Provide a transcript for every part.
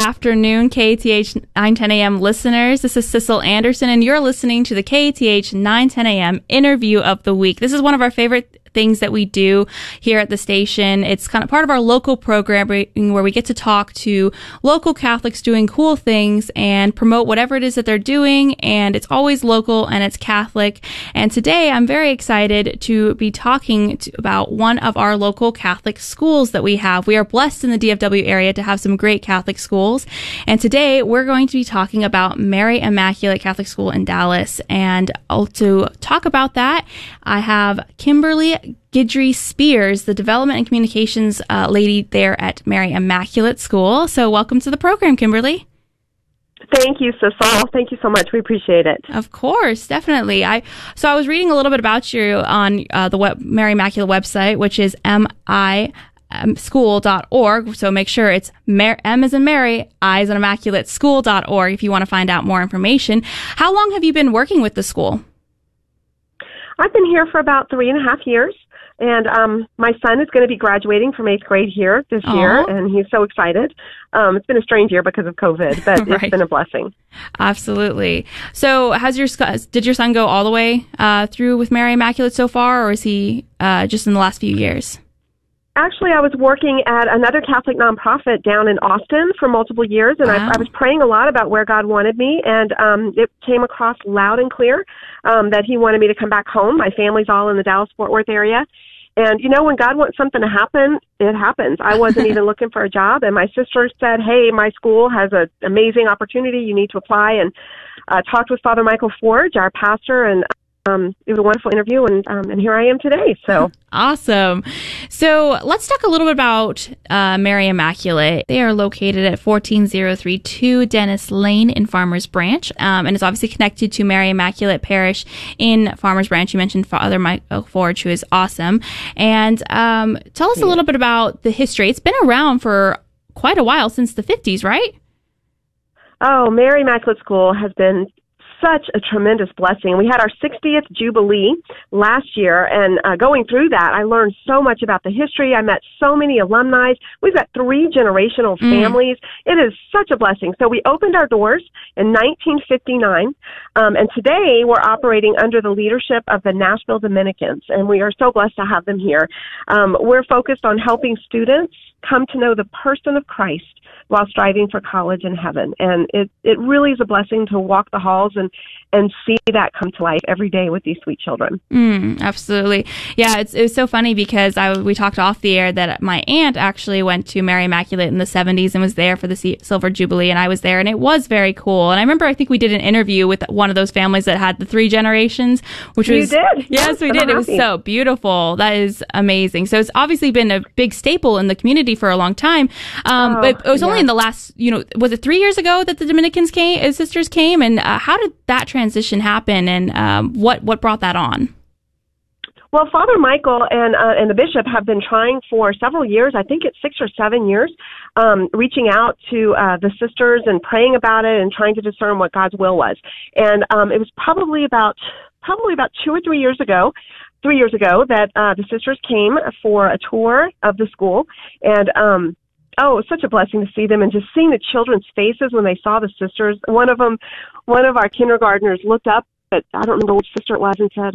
afternoon, KATH 910 a.m. listeners. This is Sissel Anderson, and you're listening to the KATH 910 a.m. interview of the week. This is one of our favorite things that we do here at the station. It's kind of part of our local programming where we get to talk to local Catholics doing cool things and promote whatever it is that they're doing. And it's always local and it's Catholic. And today I'm very excited to be talking to, about one of our local Catholic schools that we have. We are blessed in the DFW area to have some great Catholic schools. And today we're going to be talking about Mary Immaculate Catholic School in Dallas. And uh, to talk about that, I have Kimberly Guidry Spears, the development and communications uh, lady there at Mary Immaculate School. So, welcome to the program, Kimberly. Thank you, Sissel. Thank you so much. We appreciate it. Of course, definitely. I so I was reading a little bit about you on uh, the web, Mary Immaculate website, which is mi school.org. So make sure it's Mar- M is in Mary, I is in Immaculate school.org if you want to find out more information. How long have you been working with the school? I've been here for about three and a half years. And um, my son is going to be graduating from eighth grade here this Aww. year, and he's so excited. Um, it's been a strange year because of COVID, but right. it's been a blessing. Absolutely. So, has your did your son go all the way uh, through with Mary Immaculate so far, or is he uh, just in the last few years? Actually, I was working at another Catholic nonprofit down in Austin for multiple years, and wow. I, I was praying a lot about where God wanted me, and um, it came across loud and clear um, that He wanted me to come back home. My family's all in the Dallas Fort Worth area. And you know, when God wants something to happen, it happens. I wasn't even looking for a job, and my sister said, "Hey, my school has an amazing opportunity. You need to apply." And uh, talked with Father Michael Forge, our pastor, and um, it was a wonderful interview, and um, and here I am today. So awesome! So let's talk a little bit about uh, Mary Immaculate. They are located at fourteen zero three two Dennis Lane in Farmers Branch, um, and it's obviously connected to Mary Immaculate Parish in Farmers Branch. You mentioned Father Michael Forge, who is awesome. And um, tell us yeah. a little bit about the history. It's been around for quite a while since the fifties, right? Oh, Mary Immaculate School has been such a tremendous blessing. We had our 60th Jubilee last year, and uh, going through that, I learned so much about the history. I met so many alumni. We've got three generational mm. families. It is such a blessing. So we opened our doors in 1959, um, and today we're operating under the leadership of the Nashville Dominicans, and we are so blessed to have them here. Um, we're focused on helping students come to know the person of Christ while striving for college in heaven. And it, it really is a blessing to walk the halls and, and see that come to life every day with these sweet children. Mm, absolutely. Yeah, it's, it was so funny because I, we talked off the air that my aunt actually went to Mary Immaculate in the 70s and was there for the Silver Jubilee, and I was there, and it was very cool. And I remember I think we did an interview with one of those families that had the three generations, which you was. did? Yes, we did. It was so beautiful. That is amazing. So it's obviously been a big staple in the community for a long time. Um, oh, but it was only in the last, you know, was it three years ago that the Dominicans came, uh, sisters came, and uh, how did that transition happen, and um, what what brought that on? Well, Father Michael and uh, and the bishop have been trying for several years. I think it's six or seven years, um, reaching out to uh, the sisters and praying about it and trying to discern what God's will was. And um, it was probably about probably about two or three years ago three years ago that uh, the sisters came for a tour of the school, and um, oh, it was such a blessing to see them and just seeing the children's faces when they saw the sisters. One of them, one of our kindergartners looked up but I don't remember which sister it was and said,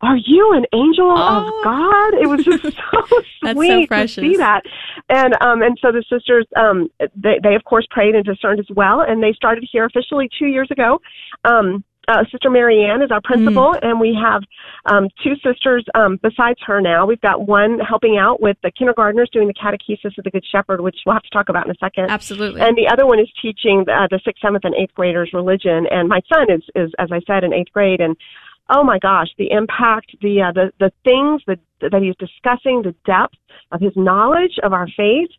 "Are you an angel oh. of God?" It was just so sweet so to see that. And um and so the sisters um they they of course prayed and discerned as well, and they started here officially two years ago. Um uh, Sister Marianne is our principal, mm. and we have um, two sisters um, besides her now. We've got one helping out with the kindergartners doing the catechesis of the Good Shepherd, which we'll have to talk about in a second. Absolutely. And the other one is teaching uh, the sixth, seventh, and eighth graders religion. And my son is, is as I said, in eighth grade. And oh my gosh, the impact, the uh, the the things that that he's discussing, the depth of his knowledge of our faith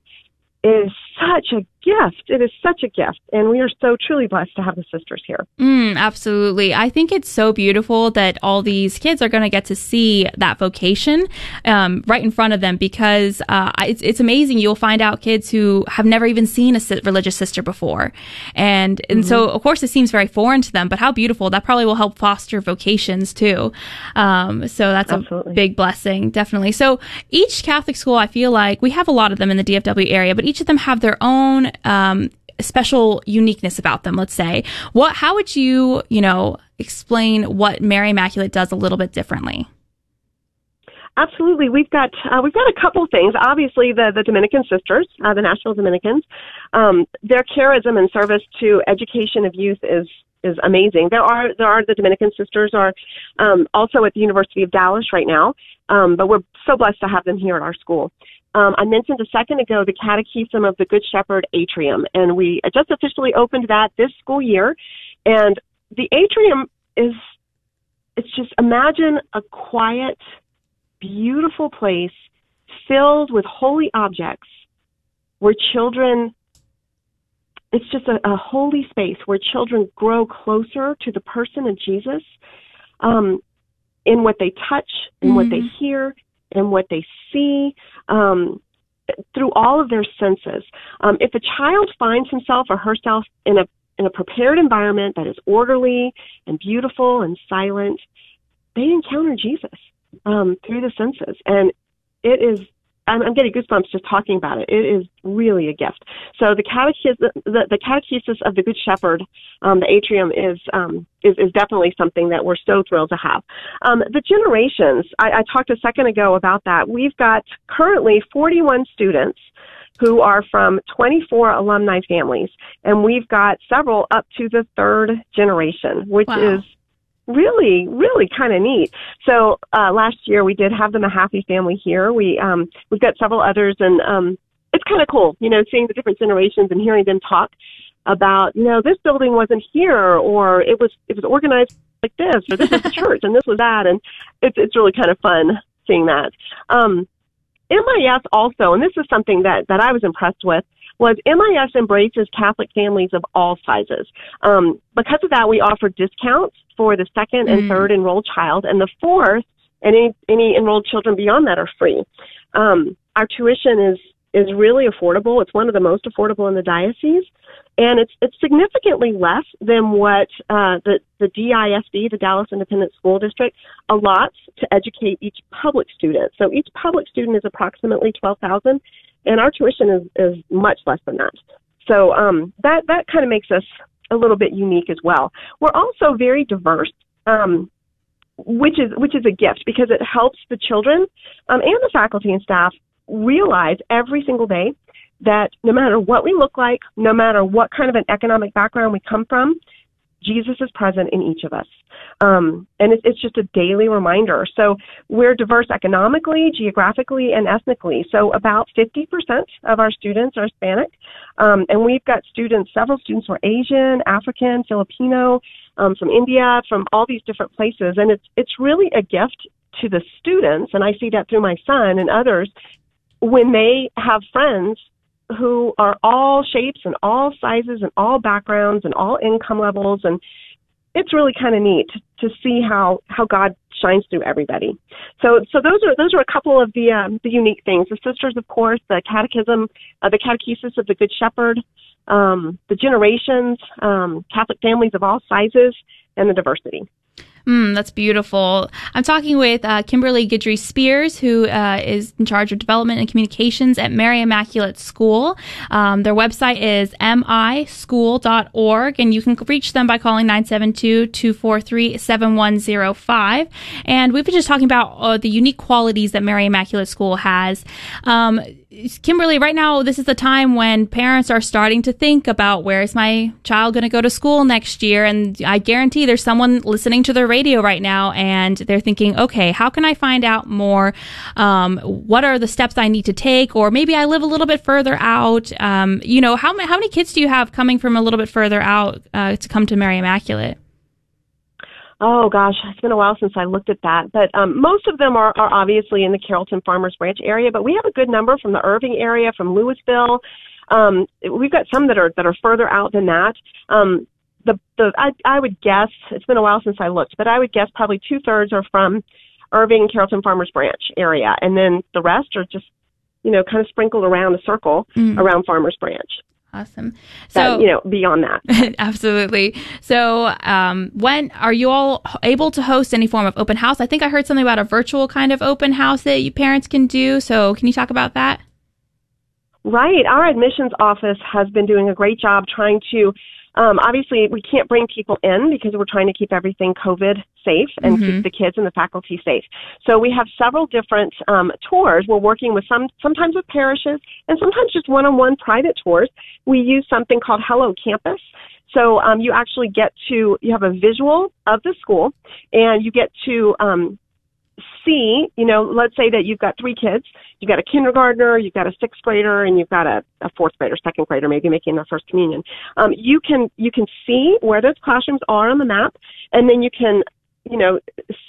is such a gift. It is such a gift. And we are so truly blessed to have the sisters here. Mm, absolutely. I think it's so beautiful that all these kids are going to get to see that vocation um, right in front of them because uh, it's, it's amazing. You'll find out kids who have never even seen a religious sister before. And, and mm-hmm. so, of course, it seems very foreign to them, but how beautiful. That probably will help foster vocations too. Um, so that's Absolutely. a big blessing, definitely. So each Catholic school, I feel like we have a lot of them in the DFW area, but each of them have their own um, special uniqueness about them, let's say. What, how would you, you know, explain what Mary Immaculate does a little bit differently? Absolutely, we've got uh, we've got a couple things. Obviously, the the Dominican Sisters, uh, the Nashville Dominicans, um, their charism and service to education of youth is is amazing. There are there are the Dominican Sisters are um, also at the University of Dallas right now, um, but we're so blessed to have them here at our school. Um, I mentioned a second ago the Catechism of the Good Shepherd Atrium, and we just officially opened that this school year. And the atrium is it's just imagine a quiet beautiful place filled with holy objects where children it's just a, a holy space where children grow closer to the person of Jesus um, in what they touch, in mm-hmm. what they mm-hmm. hear, in what they see, um, through all of their senses. Um, if a child finds himself or herself in a in a prepared environment that is orderly and beautiful and silent, they encounter Jesus um, through the senses, and it is. I'm, I'm getting goosebumps just talking about it. It is really a gift. So the catechism, the, the catechesis of the Good Shepherd, um, the atrium is, um, is is definitely something that we're so thrilled to have. Um, the generations, I, I talked a second ago about that. We've got currently 41 students who are from 24 alumni families, and we've got several up to the third generation, which wow. is really, really kind of neat. So uh, last year we did have the Mahaffey family here. We um, we've got several others, and um, it's kind of cool, you know, seeing the different generations and hearing them talk about, you know, this building wasn't here, or it was it was organized like this, or this was the church, and this was that, and it's it's really kind of fun seeing that. Um, MIS also, and this is something that that I was impressed with was MIS embraces Catholic families of all sizes. Um, because of that, we offer discounts for the second and mm. third enrolled child, and the fourth and any, any enrolled children beyond that are free. Um, our tuition is is really affordable. It's one of the most affordable in the diocese, and it's it's significantly less than what uh, the the DISD, the Dallas Independent School District, allots to educate each public student. So each public student is approximately twelve thousand, and our tuition is, is much less than that. So um, that that kind of makes us a little bit unique as well. We're also very diverse. Um, which is which is a gift because it helps the children um, and the faculty and staff realize every single day that no matter what we look like, no matter what kind of an economic background we come from, Jesus is present in each of us. Um, and it, it's just a daily reminder. So we're diverse economically, geographically, and ethnically. So about 50% of our students are Hispanic. Um, and we've got students, several students who are Asian, African, Filipino, um, from India, from all these different places. And it's, it's really a gift to the students. And I see that through my son and others when they have friends who are all shapes and all sizes and all backgrounds and all income levels and it's really kind of neat to see how how God shines through everybody. So so those are those are a couple of the um, the unique things. The sisters, of course, the catechism, uh, the catechesis of the Good Shepherd, um, the generations, um, Catholic families of all sizes, and the diversity. Mm, that's beautiful. I'm talking with uh, Kimberly Guidry Spears, who uh, is in charge of development and communications at Mary Immaculate School. Um, their website is mischool.org, and you can reach them by calling 972 243 7105. And we've been just talking about uh, the unique qualities that Mary Immaculate School has. Um, Kimberly, right now, this is the time when parents are starting to think about where is my child going to go to school next year. And I guarantee there's someone listening to the radio right now and they're thinking, okay, how can I find out more? Um, what are the steps I need to take? Or maybe I live a little bit further out. Um, you know, how, many, how many kids do you have coming from a little bit further out uh, to come to Mary Immaculate? Oh gosh, it's been a while since I looked at that. But um, most of them are, are obviously in the Carrollton Farmers Branch area, but we have a good number from the Irving area, from Lewisville. Um, we've got some that are that are further out than that. Um, the the I, I would guess it's been a while since I looked, but I would guess probably two thirds are from Irving, Carrollton Farmers Branch area, and then the rest are just you know kind of sprinkled around a circle mm. around Farmers Branch. Awesome. So, that, you know, beyond that. absolutely. So, um, when are you all able to host any form of open house? I think I heard something about a virtual kind of open house that you parents can do. So, can you talk about that? Right. Our admissions office has been doing a great job trying to um, obviously, we can't bring people in because we're trying to keep everything COVID safe and mm-hmm. keep the kids and the faculty safe. So we have several different um, tours. We're working with some, sometimes with parishes, and sometimes just one-on-one private tours. We use something called Hello Campus. So um, you actually get to you have a visual of the school, and you get to um, see, you know, let's say that you've got three kids, you've got a kindergartner, you've got a sixth grader, and you've got a, a fourth grader, second grader, maybe making their first communion. Um, you can you can see where those classrooms are on the map, and then you can you know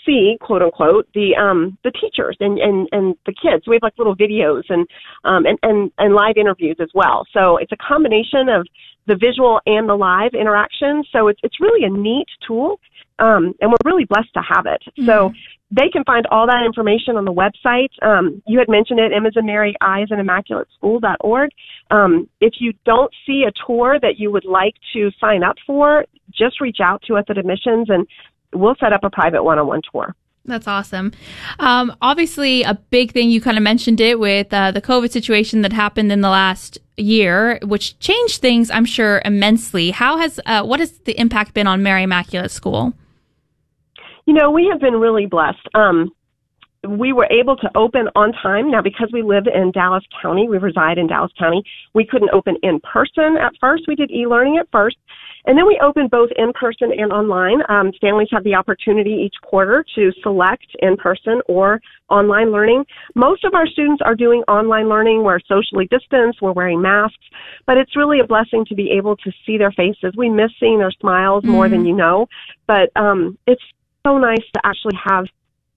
see quote unquote the um the teachers and and and the kids we have like little videos and um and and and live interviews as well so it's a combination of the visual and the live interaction so it's it's really a neat tool um, and we're really blessed to have it. Mm-hmm. So they can find all that information on the website. Um, you had mentioned it, Emma's and Mary Eyes and Immaculate School.org. Um, if you don't see a tour that you would like to sign up for, just reach out to us at admissions and we'll set up a private one-on-one tour. That's awesome. Um, obviously, a big thing you kind of mentioned it with uh, the COVID situation that happened in the last year, which changed things, I'm sure, immensely. How has uh, what has the impact been on Mary Immaculate School? You know, we have been really blessed. Um, we were able to open on time. Now, because we live in Dallas County, we reside in Dallas County, we couldn't open in person at first. We did e-learning at first. And then we opened both in person and online. Um, Stanley's have the opportunity each quarter to select in person or online learning. Most of our students are doing online learning. We're socially distanced. We're wearing masks, but it's really a blessing to be able to see their faces. We miss seeing their smiles mm-hmm. more than mm. you know, but um, it's so nice to actually have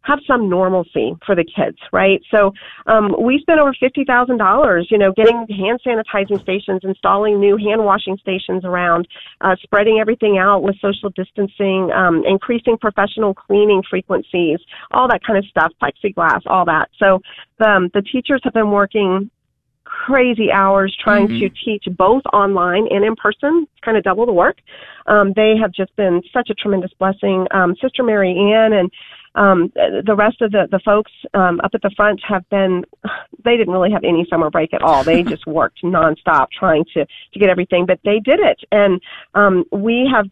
have some normalcy for the kids, right? So um, we spent over fifty thousand dollars, you know, getting hand sanitizing stations, installing new hand washing stations around, uh, spreading everything out with social distancing, um, increasing professional cleaning frequencies, all that kind of stuff, plexiglass, all that. So um, the teachers have been working crazy hours trying mm-hmm. to teach both online and in person, It's kind of double the work. Um, they have just been such a tremendous blessing. Um, Sister Mary Ann and um, the rest of the, the folks um, up at the front have been, they didn't really have any summer break at all. They just worked nonstop trying to, to get everything, but they did it. And um, we have,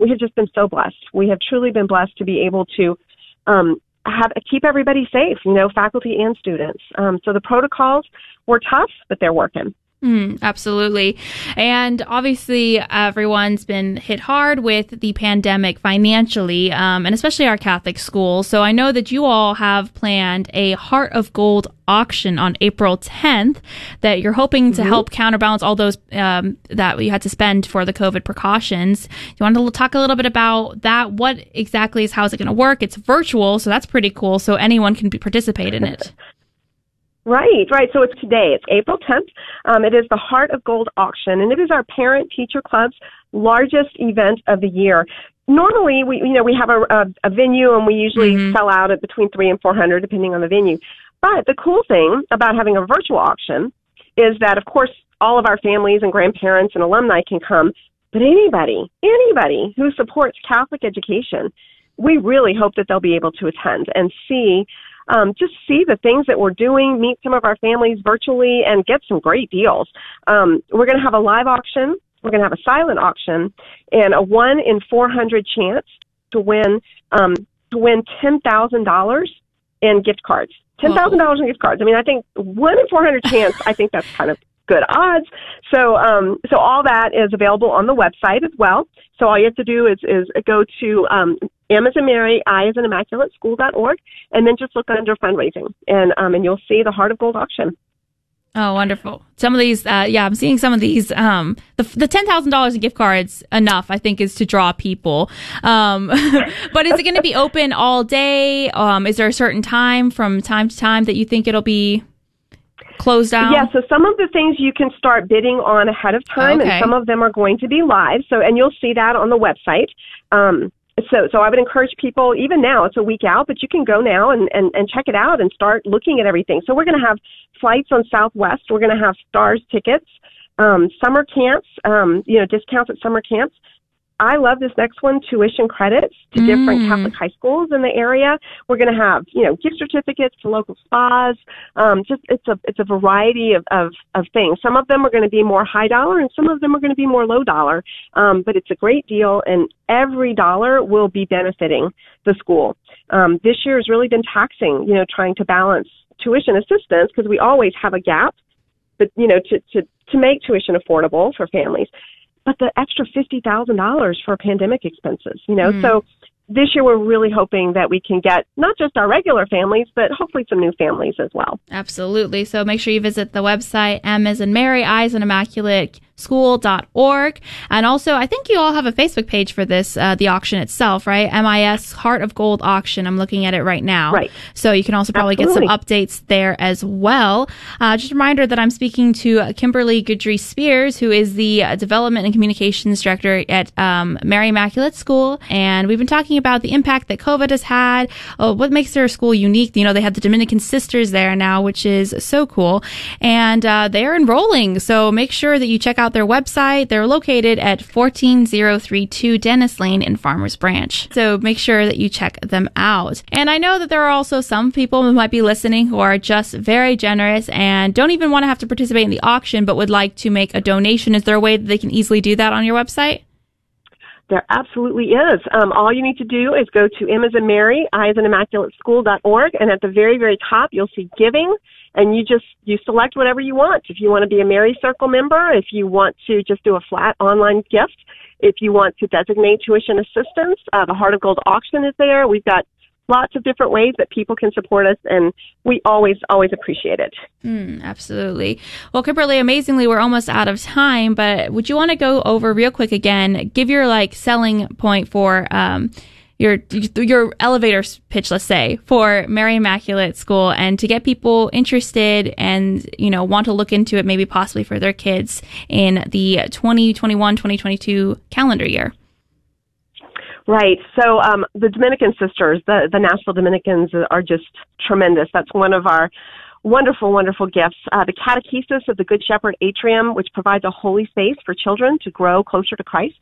we have just been so blessed. We have truly been blessed to be able to um, have keep everybody safe, you know, faculty and students. Um, so the protocols were tough, but they're working. Mm, absolutely. And obviously, everyone's been hit hard with the pandemic financially, um, and especially our Catholic schools. So I know that you all have planned a Heart of Gold auction on April 10th that you're hoping to mm-hmm. help counterbalance all those um, that you had to spend for the COVID precautions. You want to talk a little bit about that? What exactly is how is it going to work? It's virtual, so that's pretty cool. So anyone can be, participate in it. Right, right. So it's today. It's April 10th. Um, it is the Heart of Gold auction, and it is our parent teacher club's largest event of the year. Normally, we you know we have a, a, a venue, and we usually mm-hmm. sell out at between three and four hundred, depending on the venue. But the cool thing about having a virtual auction is that, of course, all of our families and grandparents and alumni can come, but anybody, anybody who supports Catholic education, we really hope that they'll be able to attend and see um, just see the things that we're doing, meet some of our families virtually, and get some great deals. Um, we're going to have a live auction. We're going to have a silent auction and a one in 400 chance to win um, to win ten thousand dollars in gift cards. Ten thousand dollars in gift cards. I mean, I think one in 400 chance. I think that's kind of good odds. So, um, so all that is available on the website as well. So all you have to do is, is go to, um, M as in Mary, I as in Immaculate School.org, and then just look under fundraising, and um, and you'll see the Heart of Gold auction. Oh, wonderful! Some of these, uh, yeah, I'm seeing some of these. Um, the the ten thousand dollars in gift cards enough, I think, is to draw people. Um, but is it going to be open all day? Um, is there a certain time from time to time that you think it'll be closed down? Yeah, so some of the things you can start bidding on ahead of time, okay. and some of them are going to be live. So, and you'll see that on the website. Um, so, so I would encourage people, even now, it's a week out, but you can go now and, and, and check it out and start looking at everything. So we're going to have flights on Southwest. We're going to have stars tickets, um, summer camps, um, you know, discounts at summer camps. I love this next one, tuition credits to mm. different Catholic high schools in the area. We're going to have, you know, gift certificates to local spas. Um, just it's a it's a variety of, of of things. Some of them are going to be more high dollar, and some of them are going to be more low dollar. Um, but it's a great deal, and every dollar will be benefiting the school. Um, this year has really been taxing, you know, trying to balance tuition assistance because we always have a gap, but you know, to to to make tuition affordable for families but the extra $50,000 for pandemic expenses, you know? Mm. So this year we're really hoping that we can get not just our regular families, but hopefully some new families as well. Absolutely. So make sure you visit the website M as in Mary, I as in Immaculate, school.org. And also, I think you all have a Facebook page for this, uh, the auction itself, right? MIS Heart of Gold auction. I'm looking at it right now. Right. So you can also probably Absolutely. get some updates there as well. Uh, just a reminder that I'm speaking to Kimberly Guidry Spears, who is the uh, Development and Communications Director at um, Mary Immaculate School. And we've been talking about the impact that COVID has had, uh, what makes their school unique. You know, they have the Dominican Sisters there now, which is so cool. And uh, they're enrolling. So make sure that you check out out their website. They're located at 14032 Dennis Lane in Farmers Branch. So make sure that you check them out. And I know that there are also some people who might be listening who are just very generous and don't even want to have to participate in the auction, but would like to make a donation. Is there a way that they can easily do that on your website? There absolutely is. Um, all you need to do is go to M as in Mary, I as in Immaculate School.org, and at the very, very top, you'll see giving and you just you select whatever you want. If you want to be a Mary Circle member, if you want to just do a flat online gift, if you want to designate tuition assistance, uh, the Heart of Gold auction is there. We've got lots of different ways that people can support us, and we always, always appreciate it. Mm, absolutely. Well, Kimberly, amazingly, we're almost out of time, but would you want to go over real quick again? Give your like selling point for um, your your elevator pitch, let's say, for Mary Immaculate School, and to get people interested and you know want to look into it, maybe possibly for their kids in the 2021-2022 calendar year. Right. So um, the Dominican sisters, the the Nashville Dominicans, are just tremendous. That's one of our wonderful, wonderful gifts. Uh, the Catechesis of the Good Shepherd Atrium, which provides a holy space for children to grow closer to Christ.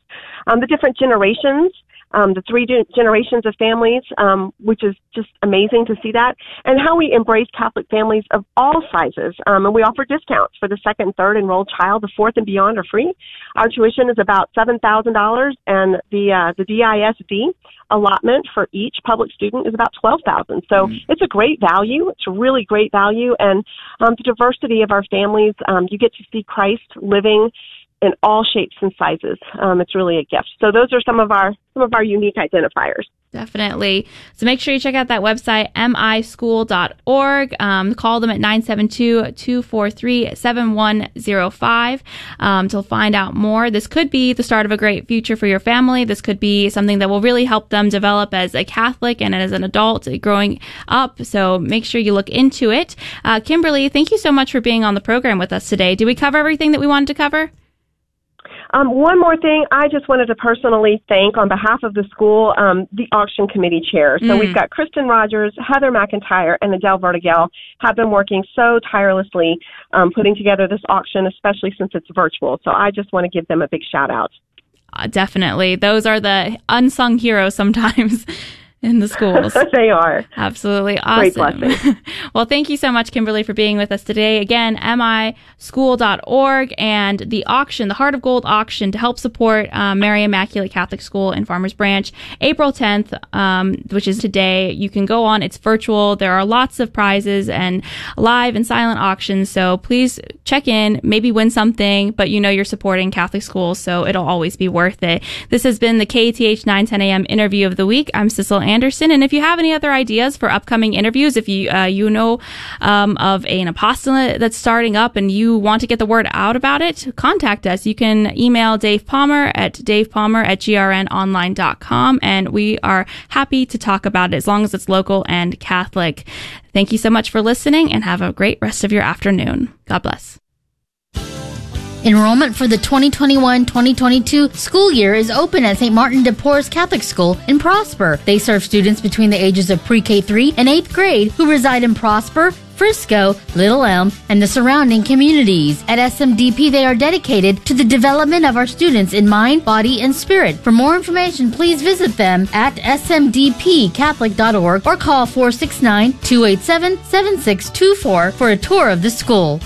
Um, the different generations um, the three generations of families, um, which is just amazing to see that, and how we embrace Catholic families of all sizes. Um, and we offer discounts for the second and third enrolled child. The fourth and beyond are free. Our tuition is about seven thousand dollars, and the uh, the DISD allotment for each public student is about twelve thousand. So mm-hmm. it's a great value. It's a really great value, and um, the diversity of our families. Um, you get to see Christ living in all shapes and sizes. Um, it's really a gift. So those are some of our some of our unique identifiers. Definitely. So make sure you check out that website, mischool.org. Um, call them at 972-243-7105 um, to find out more. This could be the start of a great future for your family. This could be something that will really help them develop as a Catholic and as an adult growing up. So make sure you look into it. Uh, Kimberly, thank you so much for being on the program with us today. Did we cover everything that we wanted to cover? Um, one more thing, I just wanted to personally thank, on behalf of the school, um, the auction committee chair. So mm. we've got Kristen Rogers, Heather McIntyre, and Adele Vertigel have been working so tirelessly um, putting together this auction, especially since it's virtual. So I just want to give them a big shout out. Uh, definitely. Those are the unsung heroes sometimes. in the schools. they are. Absolutely awesome. Great blessing. well, thank you so much, Kimberly, for being with us today. Again, mischool.org and the auction, the Heart of Gold auction to help support uh, Mary Immaculate Catholic School in Farmers Branch, April 10th, um, which is today. You can go on. It's virtual. There are lots of prizes and live and silent auctions. So please check in, maybe win something, but you know you're supporting Catholic schools, so it'll always be worth it. This has been the KATH 910 a.m. interview of the week. I'm Cecil Anderson. And if you have any other ideas for upcoming interviews, if you uh, you know um, of an apostolate that's starting up and you want to get the word out about it, contact us. You can email Dave Palmer at davepalmer at grnonline.com, and we are happy to talk about it as long as it's local and Catholic. Thank you so much for listening and have a great rest of your afternoon. God bless. Enrollment for the 2021-2022 school year is open at St. Martin de Porres Catholic School in Prosper. They serve students between the ages of pre-K 3 and 8th grade who reside in Prosper, Frisco, Little Elm, and the surrounding communities. At SMDP, they are dedicated to the development of our students in mind, body, and spirit. For more information, please visit them at smdpcatholic.org or call 469 287 7624 for a tour of the school.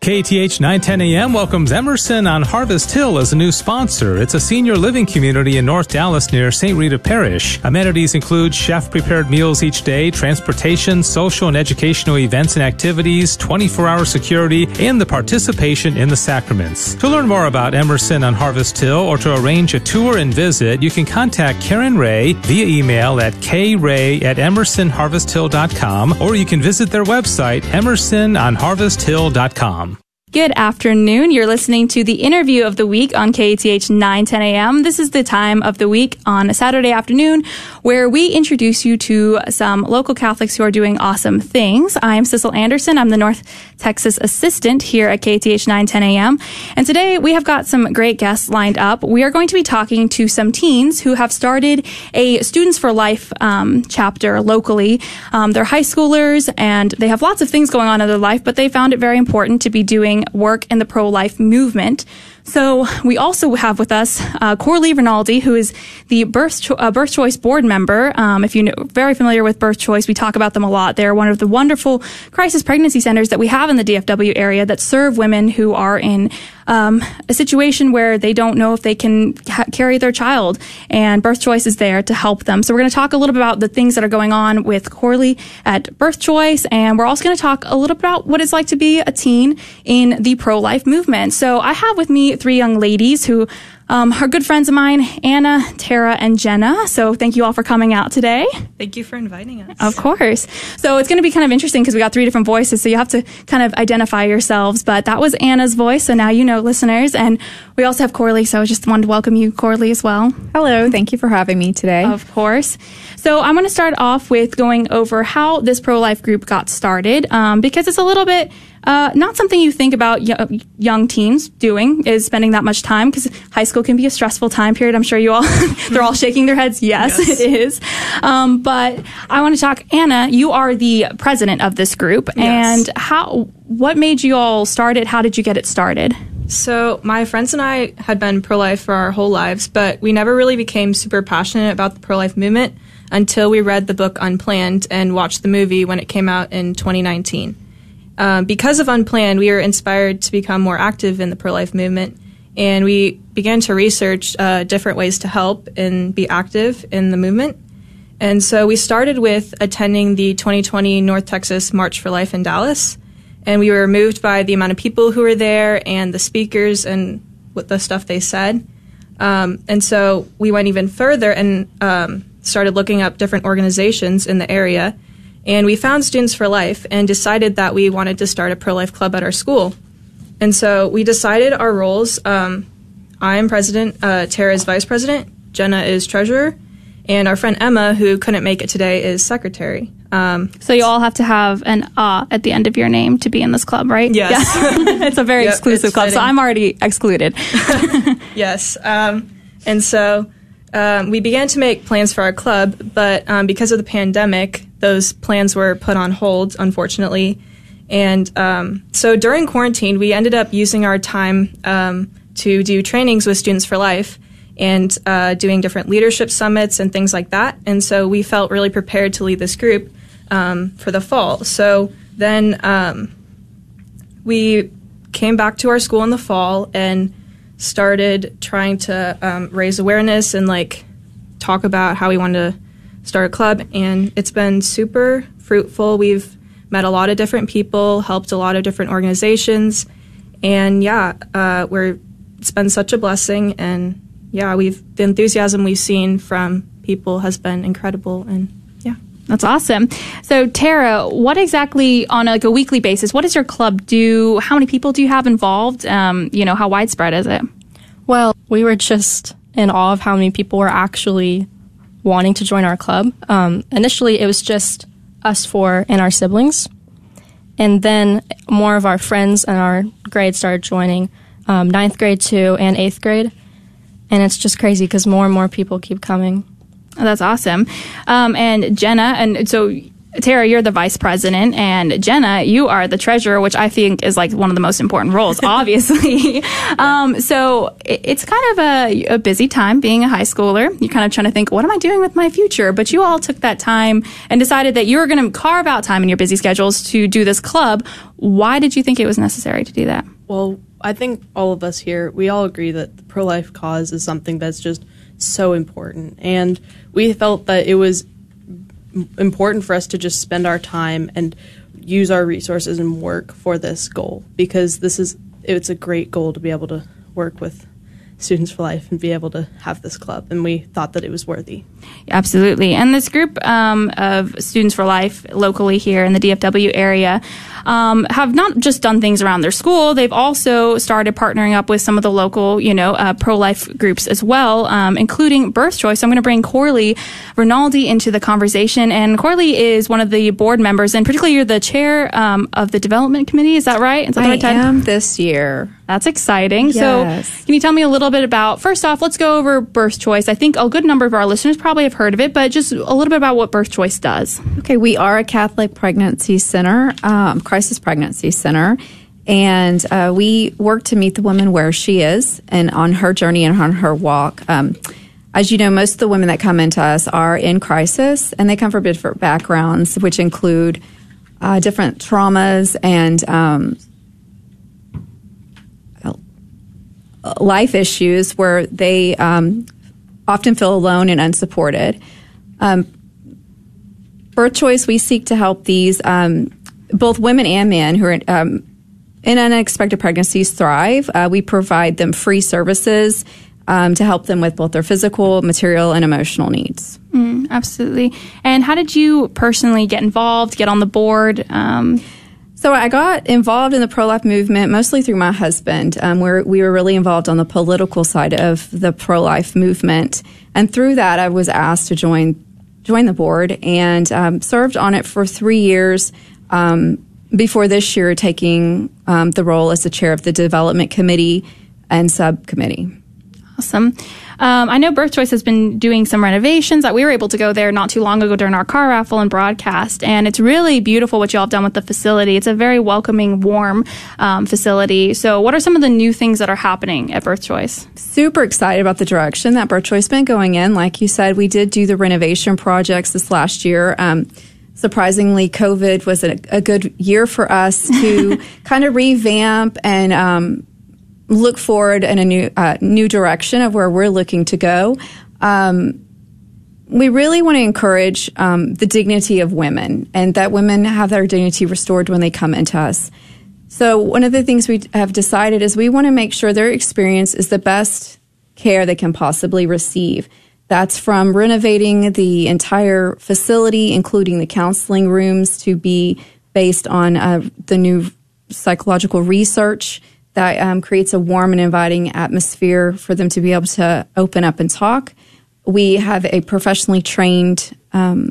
KATH 910 AM welcomes Emerson on Harvest Hill as a new sponsor. It's a senior living community in North Dallas near St. Rita Parish. Amenities include chef prepared meals each day, transportation, social and educational events and activities, 24 hour security, and the participation in the sacraments. To learn more about Emerson on Harvest Hill or to arrange a tour and visit, you can contact Karen Ray via email at kray at emersonharvesthill.com or you can visit their website, emersononharvesthill.com. Good afternoon. You're listening to the interview of the week on KATH 910 AM. This is the time of the week on a Saturday afternoon where we introduce you to some local Catholics who are doing awesome things. I'm Cecil Anderson. I'm the North Texas assistant here at KATH 910 AM. And today we have got some great guests lined up. We are going to be talking to some teens who have started a Students for Life um, chapter locally. Um, they're high schoolers and they have lots of things going on in their life, but they found it very important to be doing work in the pro life movement. So we also have with us uh, Corley Rinaldi, who is the Birth, Cho- uh, Birth Choice board member. Um, if you're very familiar with Birth Choice, we talk about them a lot. They're one of the wonderful crisis pregnancy centers that we have in the DFW area that serve women who are in um, a situation where they don't know if they can ha- carry their child, and Birth Choice is there to help them. So we're going to talk a little bit about the things that are going on with Corley at Birth Choice, and we're also going to talk a little bit about what it's like to be a teen in the pro-life movement. So I have with me three young ladies who um, are good friends of mine, Anna, Tara, and Jenna. So thank you all for coming out today. Thank you for inviting us. Of course. So it's going to be kind of interesting because we got three different voices. So you have to kind of identify yourselves. But that was Anna's voice. So now you know, listeners. And we also have Corley. So I just wanted to welcome you, Corley, as well. Hello. Thank you for having me today. Of course. So I'm going to start off with going over how this pro life group got started um, because it's a little bit uh, not something you think about y- young teens doing is spending that much time because high school can be a stressful time period. I'm sure you all they're all shaking their heads. Yes, yes. it is. Um, but I want to talk, Anna. You are the president of this group, yes. and how? What made you all start it? How did you get it started? So my friends and I had been pro-life for our whole lives, but we never really became super passionate about the pro-life movement until we read the book Unplanned and watched the movie when it came out in 2019. Um, because of Unplanned, we were inspired to become more active in the pro life movement, and we began to research uh, different ways to help and be active in the movement. And so we started with attending the 2020 North Texas March for Life in Dallas, and we were moved by the amount of people who were there and the speakers and what the stuff they said. Um, and so we went even further and um, started looking up different organizations in the area and we found Students for Life and decided that we wanted to start a pro life club at our school. And so we decided our roles. Um, I'm president, uh, Tara is vice president, Jenna is treasurer, and our friend Emma, who couldn't make it today, is secretary. Um, so you all have to have an "ah" at the end of your name to be in this club, right? Yes. Yeah. it's a very yep, exclusive club, fitting. so I'm already excluded. yes. Um, and so um, we began to make plans for our club, but um, because of the pandemic, those plans were put on hold, unfortunately. And um, so during quarantine, we ended up using our time um, to do trainings with Students for Life and uh, doing different leadership summits and things like that. And so we felt really prepared to lead this group um, for the fall. So then um, we came back to our school in the fall and started trying to um, raise awareness and like talk about how we wanted to start a club, and it's been super fruitful. We've met a lot of different people, helped a lot of different organizations, and yeah, uh, we're it's been such a blessing, and yeah, we've the enthusiasm we've seen from people has been incredible, and yeah. That's awesome. So, Tara, what exactly on a, like a weekly basis? What does your club do? How many people do you have involved? Um, you know, how widespread is it? Well, we were just in awe of how many people were actually wanting to join our club. Um, initially, it was just us four and our siblings. And then more of our friends and our grade started joining um, ninth grade too and eighth grade. And it's just crazy because more and more people keep coming. Oh, that's awesome. Um, and Jenna, and so Tara, you're the vice president, and Jenna, you are the treasurer, which I think is like one of the most important roles, obviously. um, so it, it's kind of a, a, busy time being a high schooler. You're kind of trying to think, what am I doing with my future? But you all took that time and decided that you were going to carve out time in your busy schedules to do this club. Why did you think it was necessary to do that? Well, I think all of us here, we all agree that the pro life cause is something that's just so important. And we felt that it was important for us to just spend our time and use our resources and work for this goal because this is it's a great goal to be able to work with Students for Life and be able to have this club. And we thought that it was worthy. Absolutely. And this group um, of Students for Life locally here in the DFW area um, have not just done things around their school, they've also started partnering up with some of the local, you know, uh, pro life groups as well, um, including Birth Choice. So I'm going to bring Corley Rinaldi into the conversation. And Corley is one of the board members, and particularly you're the chair um, of the development committee. Is that right? Is that I right am this year. That's exciting. Yes. So, can you tell me a little bit about, first off, let's go over Birth Choice. I think a good number of our listeners probably have heard of it, but just a little bit about what Birth Choice does. Okay, we are a Catholic pregnancy center, um, crisis pregnancy center. And uh, we work to meet the woman where she is and on her journey and on her walk. Um, as you know, most of the women that come into us are in crisis and they come from different backgrounds, which include uh, different traumas and um, life issues where they um, often feel alone and unsupported. Um, birth choice, we seek to help these um, both women and men who are um, in unexpected pregnancies thrive. Uh, we provide them free services um, to help them with both their physical, material, and emotional needs. Mm, absolutely. And how did you personally get involved, get on the board? Um, so I got involved in the pro life movement mostly through my husband. Um, where we were really involved on the political side of the pro life movement, and through that, I was asked to join join the board and um, served on it for three years. Um, before this year, taking um, the role as the chair of the development committee and subcommittee. Awesome. Um, I know Birth Choice has been doing some renovations that we were able to go there not too long ago during our car raffle and broadcast. And it's really beautiful what y'all have done with the facility. It's a very welcoming, warm um, facility. So, what are some of the new things that are happening at Birth Choice? Super excited about the direction that Birth Choice has been going in. Like you said, we did do the renovation projects this last year. Um, surprisingly, COVID was a, a, good year for us to kind of revamp and um, look forward in a new uh, new direction of where we're looking to go. Um, we really want to encourage um, the dignity of women and that women have their dignity restored when they come into us. So one of the things we have decided is we want to make sure their experience is the best care they can possibly receive. That's from renovating the entire facility, including the counseling rooms, to be based on uh, the new psychological research that um, creates a warm and inviting atmosphere for them to be able to open up and talk. We have a professionally trained um,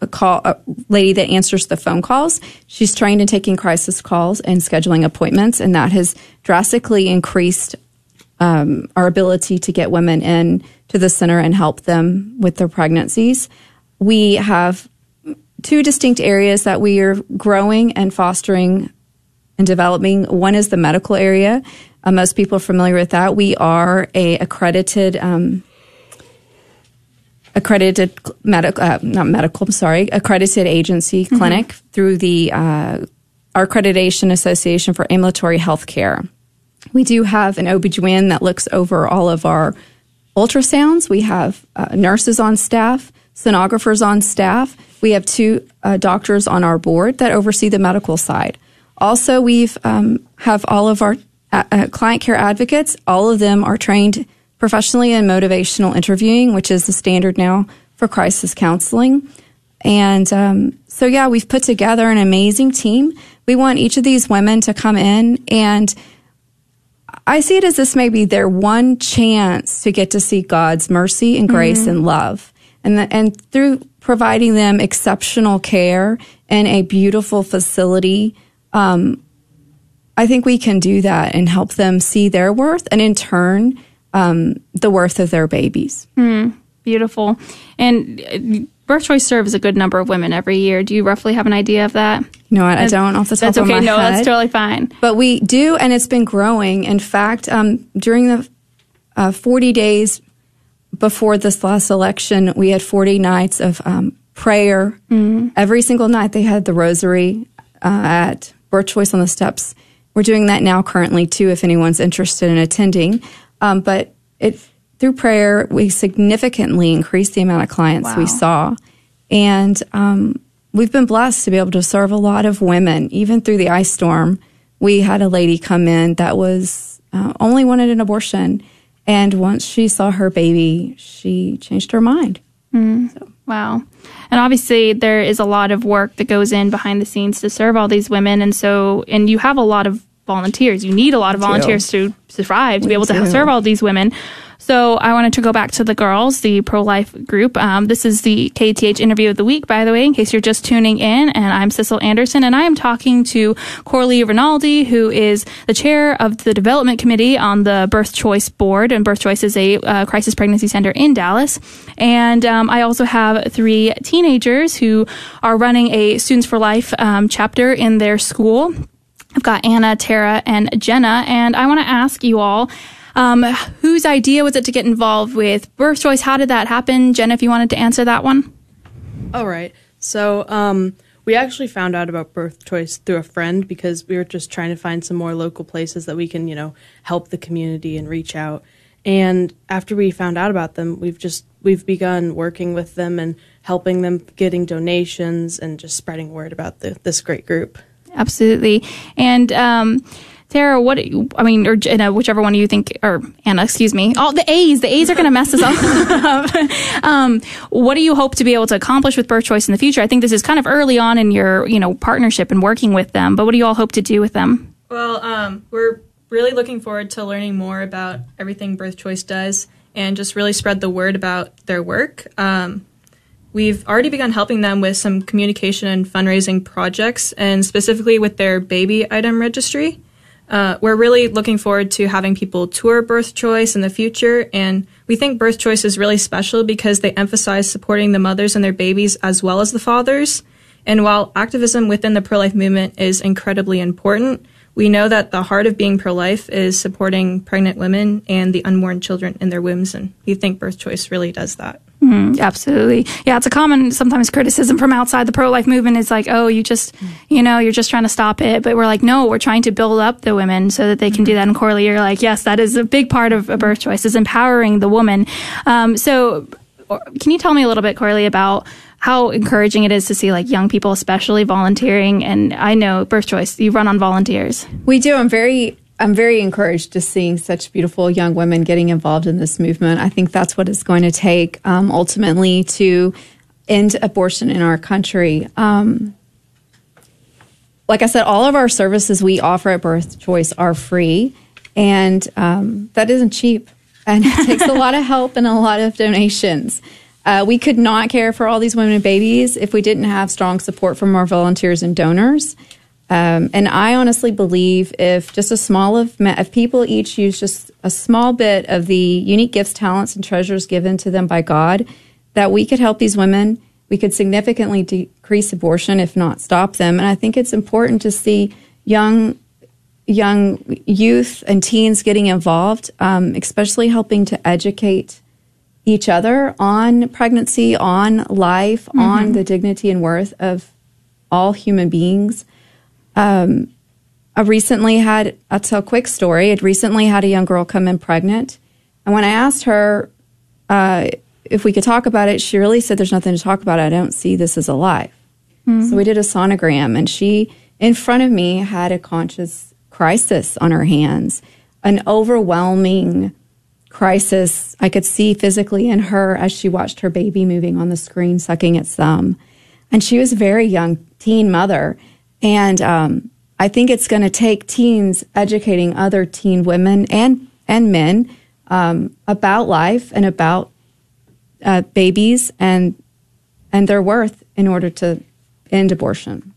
a call a lady that answers the phone calls. She's trained in taking crisis calls and scheduling appointments, and that has drastically increased um, our ability to get women in to the center and help them with their pregnancies. We have two distinct areas that we are growing and fostering and developing. One is the medical area. Uh, most people are familiar with that. We are a accredited um, accredited medical uh, not medical. I'm sorry, accredited agency mm-hmm. clinic through the uh, our accreditation association for ambulatory health care. We do have an OB/GYN that looks over all of our ultrasounds. We have uh, nurses on staff, sonographers on staff. We have two uh, doctors on our board that oversee the medical side. Also, we've um, have all of our uh, uh, client care advocates. All of them are trained professionally in motivational interviewing, which is the standard now for crisis counseling. And um, so, yeah, we've put together an amazing team. We want each of these women to come in, and I see it as this may be their one chance to get to see God's mercy and grace mm-hmm. and love. And, the, and through providing them exceptional care and a beautiful facility um, I think we can do that and help them see their worth and in turn, um, the worth of their babies. Mm, beautiful. And birth choice serves a good number of women every year. Do you roughly have an idea of that? No, I, I don't off the top That's of okay. my No, head. that's totally fine. But we do, and it's been growing. In fact, um, during the uh, 40 days before this last election, we had 40 nights of um, prayer. Every single night they had the rosary uh, at Birth Choice on the Steps. We're doing that now currently too, if anyone's interested in attending. Um, but it through prayer, we significantly increased the amount of clients we saw, and um, we've been blessed to be able to serve a lot of women, even through the ice storm. We had a lady come in that was uh, only wanted an abortion, and once she saw her baby, she changed her mind. Wow. And obviously, there is a lot of work that goes in behind the scenes to serve all these women. And so, and you have a lot of volunteers. You need a lot of volunteers to survive, to be able to serve all these women. So, I wanted to go back to the girls, the pro life group. Um, this is the KATH interview of the week, by the way, in case you're just tuning in. And I'm Cecil Anderson, and I am talking to Corley Rinaldi, who is the chair of the development committee on the Birth Choice Board. And Birth Choice is a uh, crisis pregnancy center in Dallas. And um, I also have three teenagers who are running a Students for Life um, chapter in their school. I've got Anna, Tara, and Jenna, and I want to ask you all. Um, whose idea was it to get involved with birth choice? How did that happen? Jen, if you wanted to answer that one. All right. So, um, we actually found out about birth choice through a friend because we were just trying to find some more local places that we can, you know, help the community and reach out. And after we found out about them, we've just we've begun working with them and helping them getting donations and just spreading word about the, this great group. Absolutely. And um, Tara, what I mean, or Jenna, whichever one you think, or Anna, excuse me. All the A's, the A's are going to mess us up. um, what do you hope to be able to accomplish with Birth Choice in the future? I think this is kind of early on in your, you know, partnership and working with them. But what do you all hope to do with them? Well, um, we're really looking forward to learning more about everything Birth Choice does and just really spread the word about their work. Um, we've already begun helping them with some communication and fundraising projects, and specifically with their baby item registry. Uh, we're really looking forward to having people tour Birth Choice in the future, and we think Birth Choice is really special because they emphasize supporting the mothers and their babies as well as the fathers. And while activism within the pro life movement is incredibly important, we know that the heart of being pro life is supporting pregnant women and the unborn children in their wombs, and we think Birth Choice really does that. Mm-hmm. Absolutely. Yeah, it's a common sometimes criticism from outside the pro life movement. is like, oh, you just, mm. you know, you're just trying to stop it. But we're like, no, we're trying to build up the women so that they can do mm-hmm. that. And Corley, you're like, yes, that is a big part of a birth choice is empowering the woman. Um, so or- can you tell me a little bit, Corley, about how encouraging it is to see like young people, especially volunteering? And I know birth choice, you run on volunteers. We do. I'm very I'm very encouraged to seeing such beautiful young women getting involved in this movement. I think that's what it's going to take um, ultimately to end abortion in our country. Um, like I said, all of our services we offer at Birth Choice are free, and um, that isn't cheap. And it takes a lot of help and a lot of donations. Uh, we could not care for all these women and babies if we didn't have strong support from our volunteers and donors. Um, and I honestly believe if just a small of if people each use just a small bit of the unique gifts, talents, and treasures given to them by God, that we could help these women. We could significantly decrease abortion, if not stop them. And I think it's important to see young young youth and teens getting involved, um, especially helping to educate each other on pregnancy, on life, on the dignity and worth of all human beings. Um, I recently had, I'll tell a quick story. I'd recently had a young girl come in pregnant. And when I asked her uh, if we could talk about it, she really said, There's nothing to talk about. I don't see this as a life. So we did a sonogram, and she, in front of me, had a conscious crisis on her hands, an overwhelming crisis I could see physically in her as she watched her baby moving on the screen, sucking its thumb. And she was a very young teen mother. And um, I think it's going to take teens educating other teen women and, and men um, about life and about uh, babies and, and their worth in order to end abortion.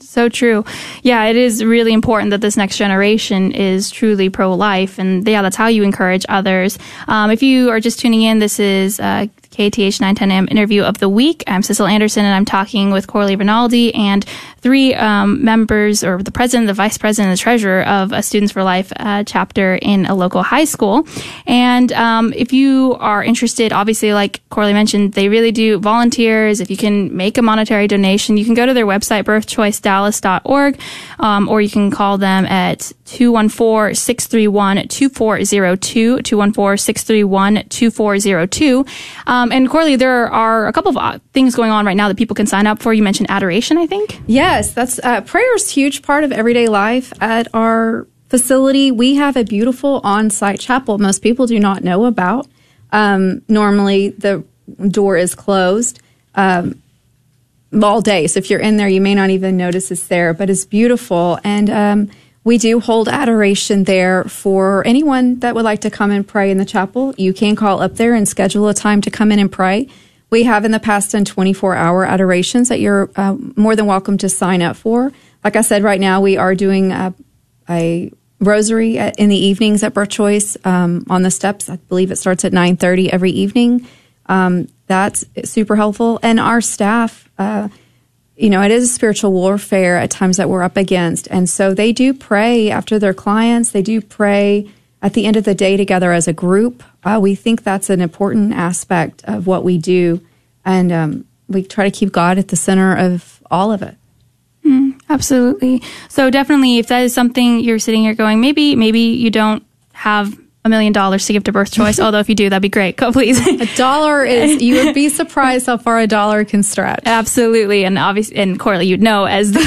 So true. Yeah, it is really important that this next generation is truly pro life. And yeah, that's how you encourage others. Um, if you are just tuning in, this is uh, KATH 910M interview of the week. I'm Cecil Anderson, and I'm talking with Coralie Rinaldi and three um, members, or the president, the vice president, and the treasurer of a Students for Life uh, chapter in a local high school. And um, if you are interested, obviously, like Coralie mentioned, they really do volunteers. If you can make a monetary donation, you can go to their website, birthchoicedallas.org, um, or you can call them at 214 631 2402, 214 631 2402. Um, and Corley, there are a couple of uh, things going on right now that people can sign up for. You mentioned adoration, I think. Yes, that's uh, prayer is huge part of everyday life at our facility. We have a beautiful on-site chapel. Most people do not know about. Um, normally, the door is closed um, all day, so if you're in there, you may not even notice it's there. But it's beautiful, and um, we do hold adoration there for anyone that would like to come and pray in the chapel. You can call up there and schedule a time to come in and pray. We have in the past done 24 hour adorations that you're uh, more than welcome to sign up for. Like I said, right now we are doing a, a rosary in the evenings at Birth Choice um, on the steps. I believe it starts at 9:30 every evening. Um, that's super helpful, and our staff. Uh, you know, it is a spiritual warfare at times that we're up against. And so they do pray after their clients. They do pray at the end of the day together as a group. Uh, we think that's an important aspect of what we do. And um, we try to keep God at the center of all of it. Mm, absolutely. So definitely, if that is something you're sitting here going, maybe, maybe you don't have a million dollars to give to Birth Choice. Although if you do, that'd be great. Go please. a dollar is you would be surprised how far a dollar can stretch. Absolutely, and obviously, and Coralie, you'd know as the,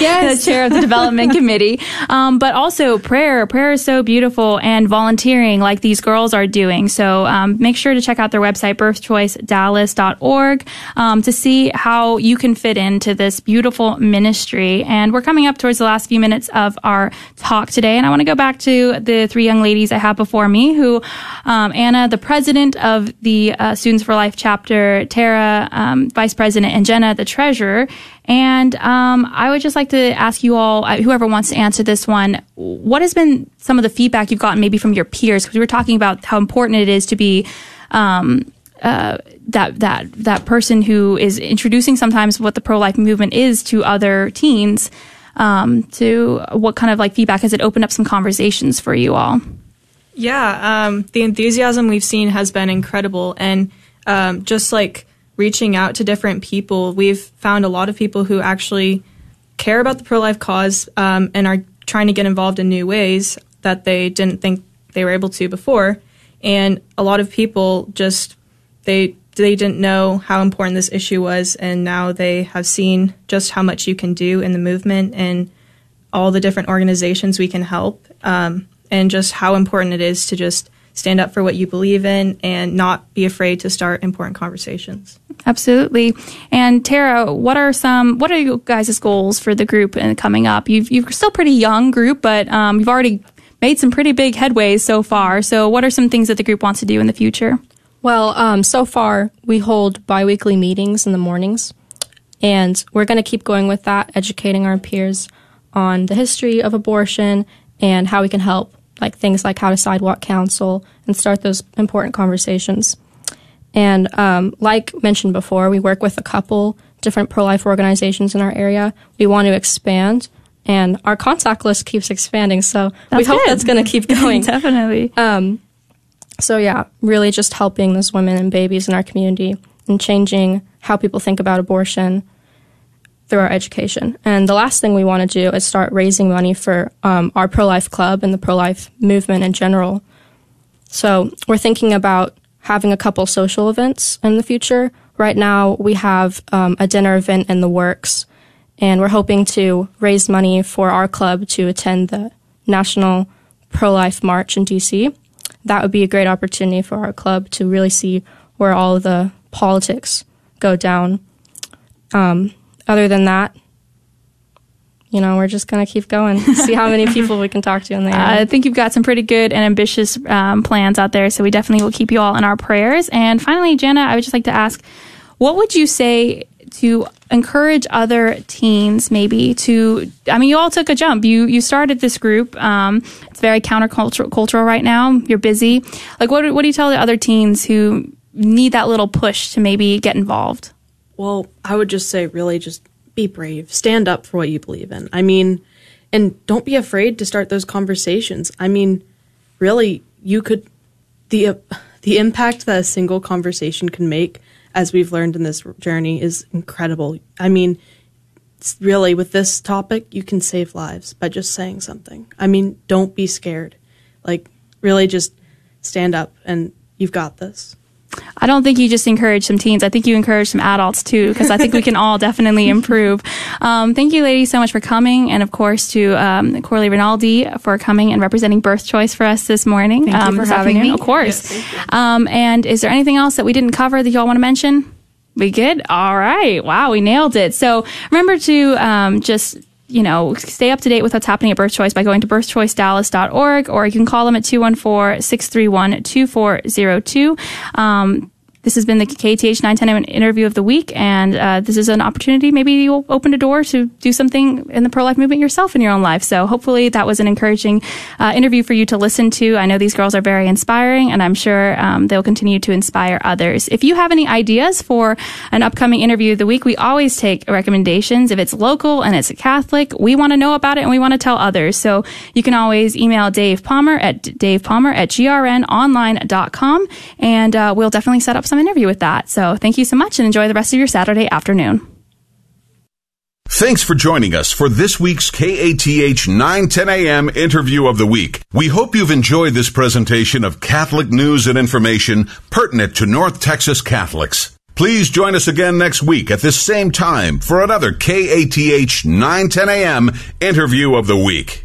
yes. the chair of the development committee. Um, but also prayer. Prayer is so beautiful, and volunteering like these girls are doing. So um, make sure to check out their website, birthchoicedallas.org, um, to see how you can fit into this beautiful ministry. And we're coming up towards the last few minutes of our talk today, and I want to go back to the three young ladies I have before me, who um, Anna, the president of the uh, Students for Life chapter, Tara, um, vice president, and Jenna, the treasurer. And um, I would just like to ask you all, uh, whoever wants to answer this one, what has been some of the feedback you've gotten maybe from your peers? Because we were talking about how important it is to be. Um, uh, that that that person who is introducing sometimes what the pro life movement is to other teens. Um, to what kind of like feedback has it opened up some conversations for you all? Yeah, um, the enthusiasm we've seen has been incredible, and um, just like reaching out to different people, we've found a lot of people who actually care about the pro life cause um, and are trying to get involved in new ways that they didn't think they were able to before. And a lot of people just they they didn't know how important this issue was, and now they have seen just how much you can do in the movement and all the different organizations we can help. Um, and just how important it is to just stand up for what you believe in and not be afraid to start important conversations. Absolutely. And Tara, what are some what are you guys' goals for the group and coming up? You've you're still pretty young group, but um, you've already made some pretty big headways so far. So what are some things that the group wants to do in the future? Well, um, so far we hold biweekly meetings in the mornings, and we're going to keep going with that, educating our peers on the history of abortion and how we can help like things like how to sidewalk counsel and start those important conversations. And um, like mentioned before, we work with a couple different pro life organizations in our area. We want to expand, and our contact list keeps expanding. So that's we hope good. that's going to keep going. Definitely. Um, so yeah, really just helping those women and babies in our community and changing how people think about abortion through our education. And the last thing we want to do is start raising money for um, our pro life club and the pro life movement in general. So we're thinking about having a couple social events in the future. Right now, we have um, a dinner event in the works, and we're hoping to raise money for our club to attend the National Pro Life March in DC. That would be a great opportunity for our club to really see where all the politics go down. Um, other than that, you know, we're just going to keep going, see how many people we can talk to in there. Uh, I think you've got some pretty good and ambitious um, plans out there, so we definitely will keep you all in our prayers. And finally, Jenna, I would just like to ask, what would you say to encourage other teens maybe to i mean you all took a jump you you started this group um, it's very countercultural cultural right now you're busy like what, what do you tell the other teens who need that little push to maybe get involved? Well, I would just say, really, just be brave. Stand up for what you believe in. I mean, and don't be afraid to start those conversations. I mean, really, you could the uh, the impact that a single conversation can make, as we've learned in this journey, is incredible. I mean, really, with this topic, you can save lives by just saying something. I mean, don't be scared. Like, really, just stand up, and you've got this. I don't think you just encourage some teens. I think you encourage some adults too, because I think we can all definitely improve. Um, thank you, ladies, so much for coming, and of course to um, Corley Rinaldi for coming and representing Birth Choice for us this morning. Thank um, you for having afternoon. me. Of course. Um, and is there anything else that we didn't cover that y'all want to mention? We good? All right. Wow, we nailed it. So remember to um, just you know, stay up to date with what's happening at Birth Choice by going to birthchoicedallas.org or you can call them at 214 631 2402. This has been the KATH 910 interview of the week, and uh, this is an opportunity. Maybe you'll open a door to do something in the pro life movement yourself in your own life. So hopefully that was an encouraging uh, interview for you to listen to. I know these girls are very inspiring, and I'm sure um, they'll continue to inspire others. If you have any ideas for an upcoming interview of the week, we always take recommendations. If it's local and it's a Catholic, we want to know about it and we want to tell others. So you can always email Dave Palmer at Dave Palmer at grnonline.com, and uh, we'll definitely set up some interview with that. So thank you so much and enjoy the rest of your Saturday afternoon. Thanks for joining us for this week's KATH 910 AM interview of the week. We hope you've enjoyed this presentation of Catholic news and information pertinent to North Texas Catholics. Please join us again next week at this same time for another KATH 910 AM interview of the week.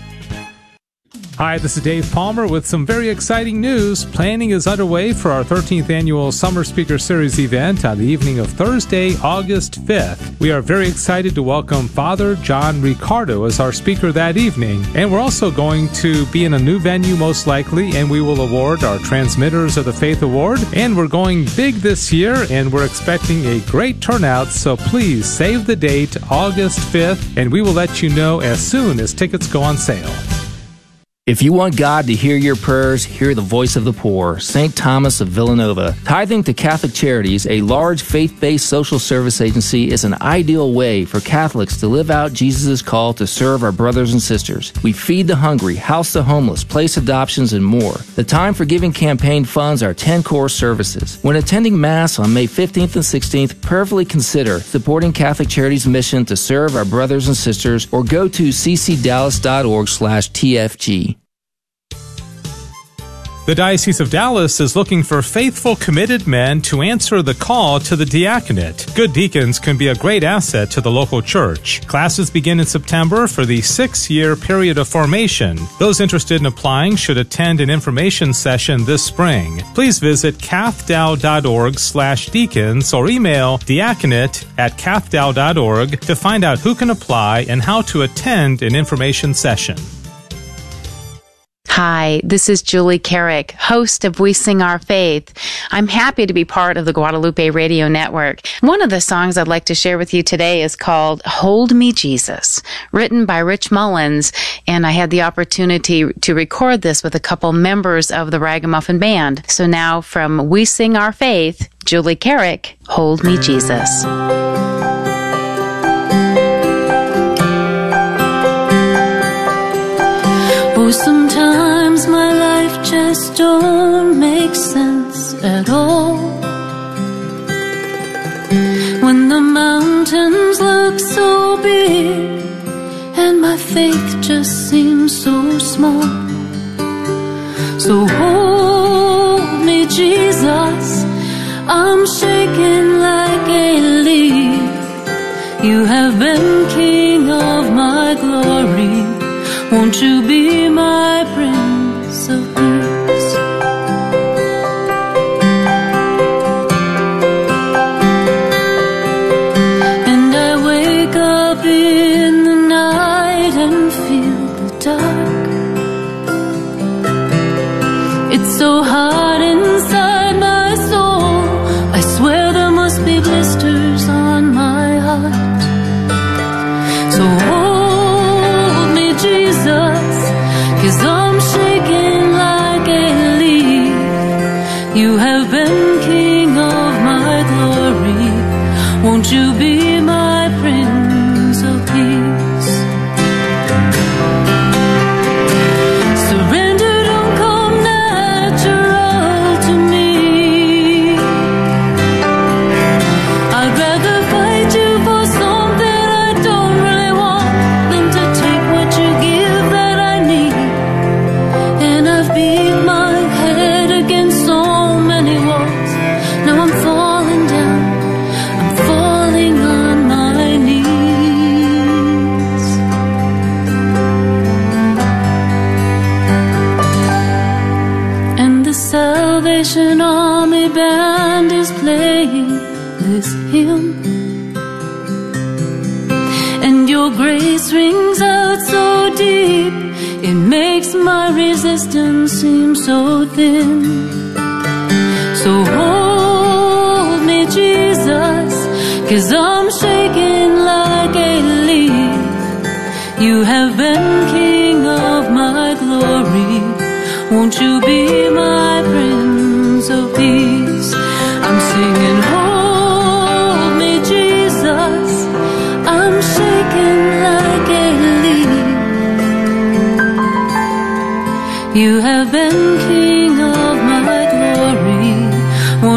Hi, this is Dave Palmer with some very exciting news. Planning is underway for our 13th annual Summer Speaker Series event on the evening of Thursday, August 5th. We are very excited to welcome Father John Riccardo as our speaker that evening. And we're also going to be in a new venue, most likely, and we will award our Transmitters of the Faith Award. And we're going big this year, and we're expecting a great turnout, so please save the date, August 5th, and we will let you know as soon as tickets go on sale. If you want God to hear your prayers, hear the voice of the poor. St. Thomas of Villanova. Tithing to Catholic Charities, a large faith based social service agency, is an ideal way for Catholics to live out Jesus' call to serve our brothers and sisters. We feed the hungry, house the homeless, place adoptions, and more. The time for giving campaign funds are 10 core services. When attending Mass on May 15th and 16th, prayerfully consider supporting Catholic Charities' mission to serve our brothers and sisters or go to ccdallas.org slash TFG. The Diocese of Dallas is looking for faithful, committed men to answer the call to the diaconate. Good deacons can be a great asset to the local church. Classes begin in September for the six year period of formation. Those interested in applying should attend an information session this spring. Please visit cathdal.org slash deacons or email diaconate at cathdal.org to find out who can apply and how to attend an information session. Hi, this is Julie Carrick, host of We Sing Our Faith. I'm happy to be part of the Guadalupe Radio Network. One of the songs I'd like to share with you today is called Hold Me Jesus, written by Rich Mullins, and I had the opportunity to record this with a couple members of the Ragamuffin Band. So now from We Sing Our Faith, Julie Carrick, Hold Me Jesus. Oh, sometimes just don't make sense at all. When the mountains look so big and my faith just seems so small. So hold me, Jesus. I'm shaking like a leaf. You have been king of my glory. Won't you be my Prince of Peace? Won't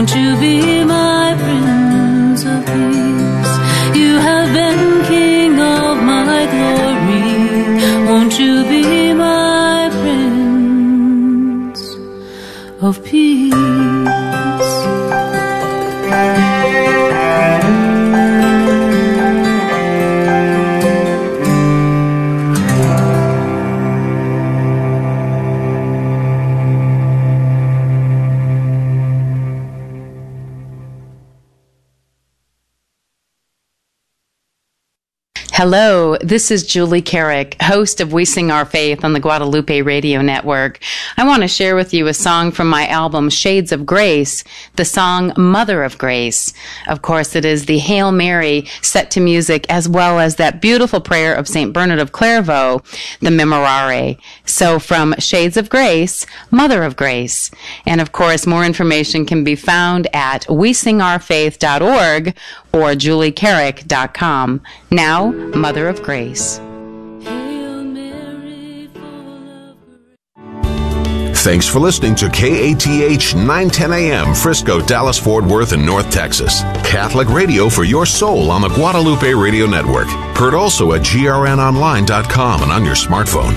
Won't you be my Prince of Peace? You have been King of my glory. Won't you be my Prince of Peace? Hello, this is Julie Carrick, host of We Sing Our Faith on the Guadalupe Radio Network. I want to share with you a song from my album Shades of Grace, the song Mother of Grace. Of course, it is the Hail Mary set to music as well as that beautiful prayer of St. Bernard of Clairvaux, the Memorare. So from Shades of Grace, Mother of Grace. And of course, more information can be found at wesingourfaith.org or juliecarrick.com. Now, Mother of Grace. Thanks for listening to KATH 910 AM, Frisco, Dallas, Fort Worth, and North Texas. Catholic radio for your soul on the Guadalupe Radio Network. Heard also at grnonline.com and on your smartphone.